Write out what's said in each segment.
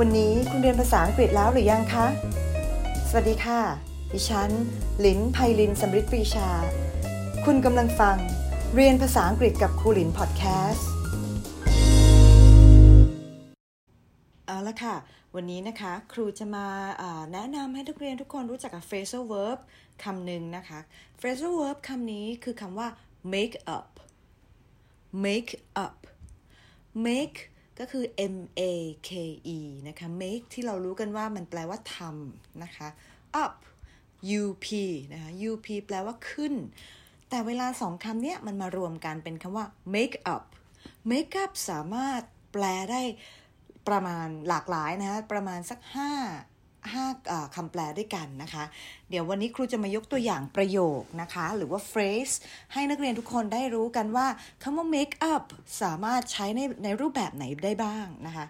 วันนี้คุณเรียนภาษาอังกฤษแล้วหรือยังคะ สวัสดีค่ะ ดิฉัน ลินไพลินสมฤทธิ์ปรีชา คุณกำลังฟัง เรียนภาษาอังกฤษกับครูลินพอดแคสต์ เอาละค่ะ วันนี้นะคะ ครูจะมาแนะนำให้นักเรียนทุกคนรู้จักกับ phrasal verb คำหนึ่งนะคะ phrasal verb คำนี้คือคำว่า make up make up make ก็คือ M A K E นะคะ make ที่เรารู้กันว่ามันแปลว่าทำนะคะ up U P นะคะ U P แปลว่าขึ้น แต่เวลาสองคำเนี้ยมันมารวมกันเป็นคำว่า make up make up สามารถแปลได้ประมาณหลากหลายนะคะประมาณสัก 5 5คำแปลด้วยกันนะคะ เดี๋ยววันนี้ครูจะมายกตัวอย่างประโยคนะคะ หรือว่า phrase ให้นักเรียนทุกคนได้รู้กันว่าคำว่า make up สามารถใช้ในในรูปแบบไหนได้บ้างนะคะ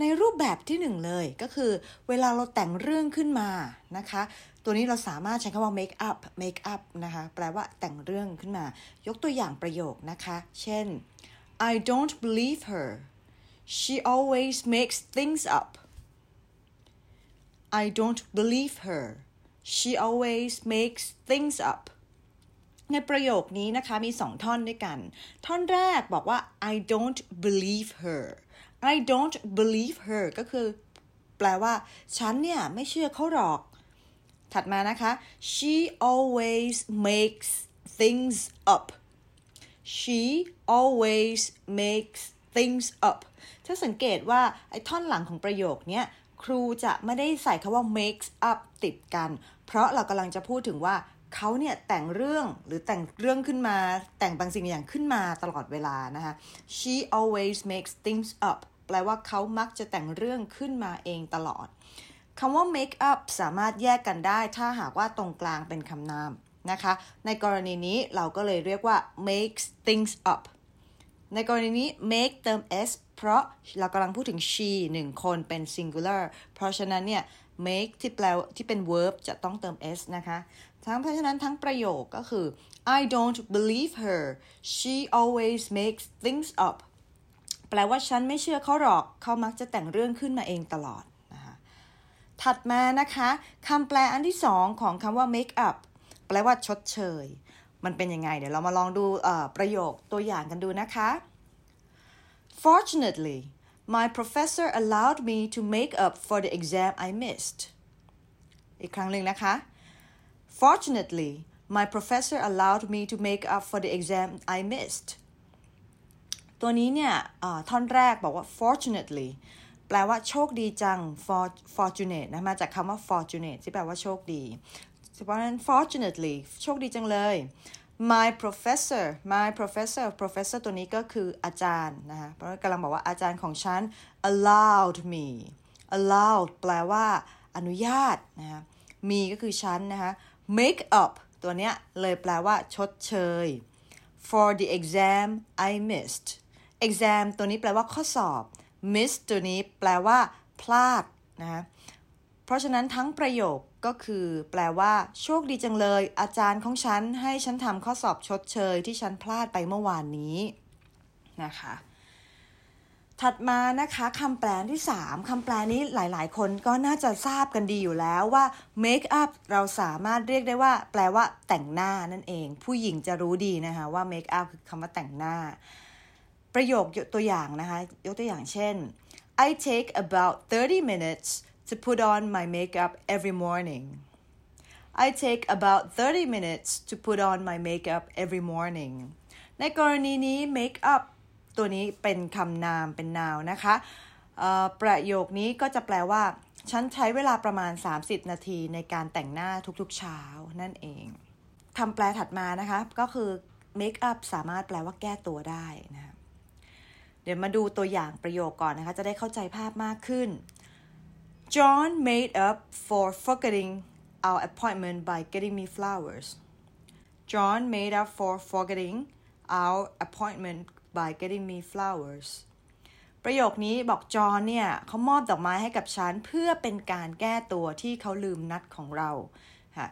ในรูปแบบที่หนึ่งเลยก็คือเวลาเราแต่งเรื่องขึ้นมานะคะ ตัวนี้เราสามารถใช้คำว่า make up make up นะคะ แปลว่าแต่งเรื่องขึ้นมา ยกตัวอย่างประโยคนะคะ เช่น I don't believe her she always makes things up I don't believe her she always makes things up ในประโยคนี้นะคะมีสองท่อนด้วยกัน ท่อนแรกบอกว่า I don't believe her I don't believe her ก็คือ แปลว่า ฉันเนี่ย ไม่เชื่อเขาหรอก ถัดมานะคะ she always makes things up she always makes things up ถ้าสังเกตว่าไอ้ท่อนหลังของประโยคนี้ ครูจะไม่ได้ใส่คาว่า makes up ติดกัน เพราะเรากำลังจะพูดถึงว่าเขาเนี่ยแต่งเรื่องหรือแต่งเรื่องขึ้นมาแต่งบางสิ่งอย่างขึ้นมาตลอดเวลานะคะ she always makes things up แปลว่าเขามักจะแต่งเรื่องขึ้นมาเองตลอดคำว่า make up สามารถแยกกันได้ ถ้าหากว่าตรงกลางเป็นคำนามนะคะ ในกรณีนี้เราก็เลยเรียกว่า makes things up ในกรณีนี้ make เติม s เพราะเรากำลังพูดถึง she หนึ่งคนเป็น singular เพราะฉะนั้นเนี่ย make ที่แปลที่เป็น verb จะต้องเติม s นะคะ ทั้งเพราะฉะนั้นทั้งประโยคก็คือ I don't believe her she always makes things up แปลว่าฉันไม่เชื่อเขาหรอก เขามักจะแต่งเรื่องขึ้นมาเองตลอดนะคะถัดมานะคะคำแปลอันที่สองของคำว่า make up แปลว่าชดเชย มันเป็นยังไง เดี๋ยวเรามาลองดูประโยคตัวอย่างกันดูนะคะ Fortunately my professor allowed me to make up for the exam I missed อีกครั้งหนึ่งนะคะ Fortunately my professor allowed me to make up for the exam I missed ตัวนี้เนี่ยท่อนแรกบอกว่า fortunately แปลว่าโชคดีจัง for fortunate นะ มาจากคำว่า fortunate ที่แปลว่าโชคดี เพราะนั้น fortunately โชคดีจังเลย my professor my professor professor ตัวนี้ก็คืออาจารย์นะคะเพราะกำลังบอกว่าอาจารย์ของฉัน allowed me allowed แปลว่า อนุญาตนะคะ me ก็คือฉันนะคะ make up ตัวเนี้ยเลยแปลว่า ชดเชย for the exam I missed exam ตัวนี้แปลว่าข้อสอบ miss ตัวนี้แปลว่า พลาดนะคะเพราะฉะนั้นทั้งประโยค ก็คือแปลว่า โชคดีจังเลย อาจารย์ของฉันให้ฉันทำข้อสอบชดเชยที่ฉันพลาดไปเมื่อวานนี้นะคะถัดมานะคะคำแปลที่3คำแปลนี้หลาย ๆ คนก็น่าจะทราบกันดีอยู่แล้วว่า make up เราสามารถเรียกได้ว่า แปลว่า แต่งหน้านั่นเอง ผู้หญิงจะรู้ดีนะคะว่า make up คือคำว่าแต่งหน้า ประโยคตัวอย่างนะคะ ยกตัวอย่างเช่น I take about 30 minutes to put on my makeup every morning I take about 30 minutes to put on my makeup every morning ในกรณีนี้ make up ตัวนี้เป็นคำนามเป็นนาวนะคะ ประโยคนี้ก็จะแปลว่า ฉันใช้เวลาประมาณ 30 นาทีในการแต่งหน้าทุกๆเช้านั่นเองคำแปลถัดมานะคะ ก็คือ make up สามารถแปลว่าแก้ตัวได้นะ เดี๋ยวมาดูตัวอย่างประโยคก่อนนะคะ จะได้เข้าใจภาพมากขึ้น John made up for forgetting our appointment by getting me flowers John made up for forgetting our appointment by getting me flowers ประโยคนี้บอกจอห์นเนี่ยเขามอบดอกไม้ให้กับฉันเพื่อเป็นการแก้ตัวที่เขาลืมนัดของเราค่ะ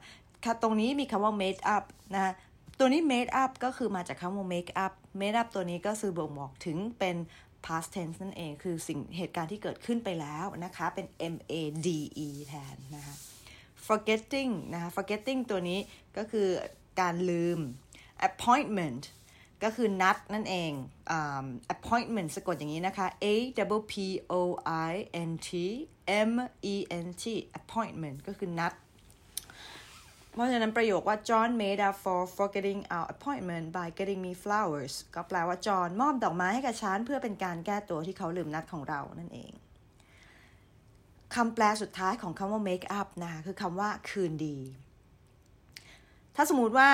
ตรงนี้มีคำว่า made up นะตัวนี้ made up ก็คือมาจากคำว่า make up made up ตัวนี้ก็คือบ่งบอกถึงเป็น past tense นั่นเอง คือสิ่งเหตุการณ์ที่เกิดขึ้นไปแล้วนะคะ เป็น M A D E แทนนะคะ forgetting นะคะ forgetting ตัวนี้ก็คือการลืม appointment ก็คือนัดนั่นเอง um, appointment สะกดอย่างนี้นะคะ a w p o i n t m e n t appointment ก็คือนัด เพราะฉะนั้นประโยคว่า John made up for forgetting our appointment by getting me flowers ก็แปลว่าจอห์นมอบดอกไม้ให้กับฉันเพื่อเป็นการแก้ตัวที่เขาลืมนัดของเรานั่นเองคำแปลสุดท้ายของคำว่า make up นะคะคือคำว่าคืนดี ถ้าสมมุติว่า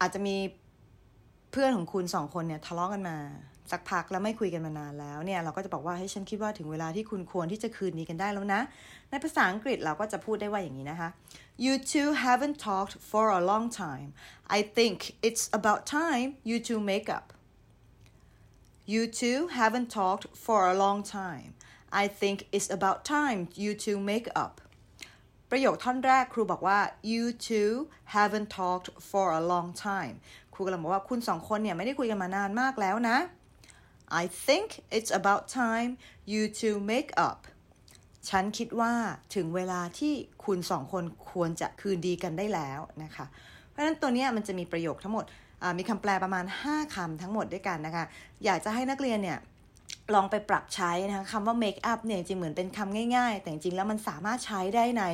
อาจจะมีเพื่อนของคุณสองคนเนี่ยทะเลาะกันมา สักพักแล้วไม่คุยกันมานานแล้วเนี่ยเราก็จะบอกว่าให้ฉันคิดว่าถึงเวลาที่คุณควรที่จะคืนนี้กันได้แล้วนะ ในภาษาอังกฤษเราก็จะพูดได้ว่าอย่างนี้นะคะ you two haven't talked for a long time I think it's about time you two make up you two haven't talked for a long time I think it's about time you two make up ประโยคท่อนแรกครูบอกว่า you two haven't talked for a long time ครูกำลังบอกว่าคุณสองคนเนี่ยไม่ได้คุยกันมานานมากแล้วนะ I think it's about time you to make up ฉันคิดว่าถึงเวลาที่คุณสองคนควรจะคืนดีกันได้แล้วนะคะ เพราะฉะนั้นตัวนี้มันจะมีประโยคทั้งหมด มีคำแปลประมาณ 5คำทั้งหมดด้วยกันนะคะ อยากจะให้นักเรียนเนี่ยลองไปปรับใช้นะคะคำว่า make up เนี่ยจริงเหมือนเป็นคำง่ายๆ แต่จริงแล้วมันสามารถใช้ได้ใน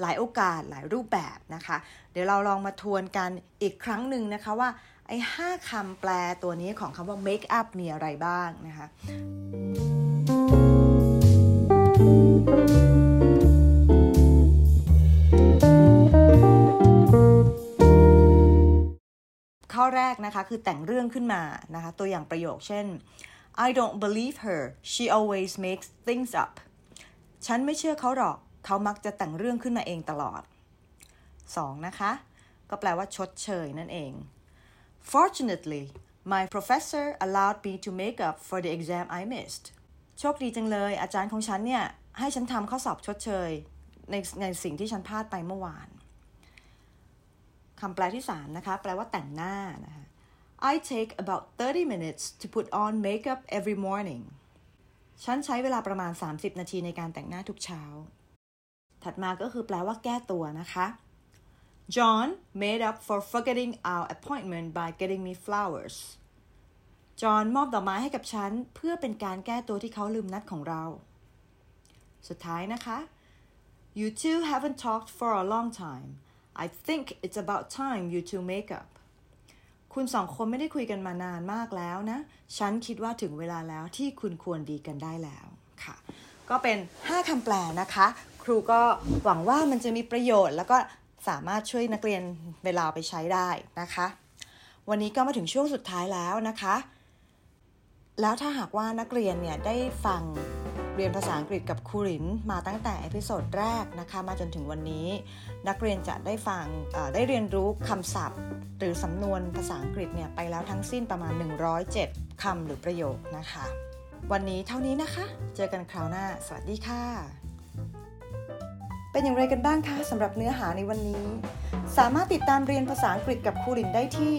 หลายโอกาสหลายรูปแบบนะคะ เดี๋ยวเราลองมาทวนกันอีกครั้งหนึ่งนะคะว่า ไอ้ห้าคำแปลตัวนี้ของคำว่า make up มีอะไรบ้างนะคะ ข้อแรกนะคะคือแต่งเรื่องขึ้นมานะคะ ตัวอย่างประโยคเช่น I don't believe her she always makes things up ฉันไม่เชื่อเขาหรอก เขามักจะแต่งเรื่องขึ้นมาเองตลอด 2. นะคะ ก็แปลว่าชดเชยนั่นเอง Fortunately my professor allowed me to make up for the exam I missed โชคดีจังเลย อาจารย์ของฉันเนี่ย ให้ฉันทำข้อสอบชดเชย ในในสิ่งที่ฉันพลาดไปเมื่อวานคำแปลที่ 3 นะคะ แปลว่าแต่งหน้านะคะ I take about 30 minutes to put on makeup every morning ฉันใช้เวลาประมาณ 30 นาทีในการแต่งหน้าทุกเช้า ถัดมาก็คือแปลว่าแก้ตัวนะคะ John made up for forgetting our appointment by getting me flowers จอห์นมอบดอกไม้ให้กับฉัน เพื่อเป็นการแก้ตัวที่เขาลืมนัดของเรา สุดท้ายนะคะ You two haven't talked for a long time I think it's about time you two make up คุณสองคนไม่ได้คุยกันมานานมากแล้วนะ ฉันคิดว่าถึงเวลาแล้วที่คุณควรดีกันได้แล้วค่ะ ก็เป็น 5คำแปลนะคะ ครูก็หวังว่ามันจะมีประโยชน์แล้วก็ สามารถช่วยนักเรียนเวลาไปใช้ได้นะคะ วันนี้ก็มาถึงช่วงสุดท้ายแล้วนะคะ แล้วถ้าหากว่านักเรียนเนี่ยได้ฟังเรียนภาษาอังกฤษกับครูหลินมาตั้งแต่ episode แรกนะคะมาจนถึงวันนี้ นักเรียนจะได้ฟังได้เรียนรู้คำศัพท์ หรือสำนวนภาษาอังกฤษเนี่ยไปแล้วทั้งสิ้นประมาณ 107คำหรือประโยคนะคะ วันนี้เท่านี้นะคะ เจอกันคราวหน้า สวัสดีค่ะ เป็นอย่างไรกันบ้างคะสำหรับเนื้อหาในวันนี้ สามารถติดตามเรียนภาษาอังกฤษกับครูหลินได้ที่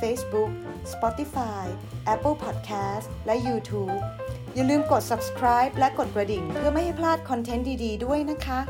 Facebook Spotify Apple Podcast และ YouTube อย่าลืมกด subscribe และกดกระดิ่ง เพื่อไม่ให้พลาดคอนเทนต์ดี ๆ ด้วยนะคะ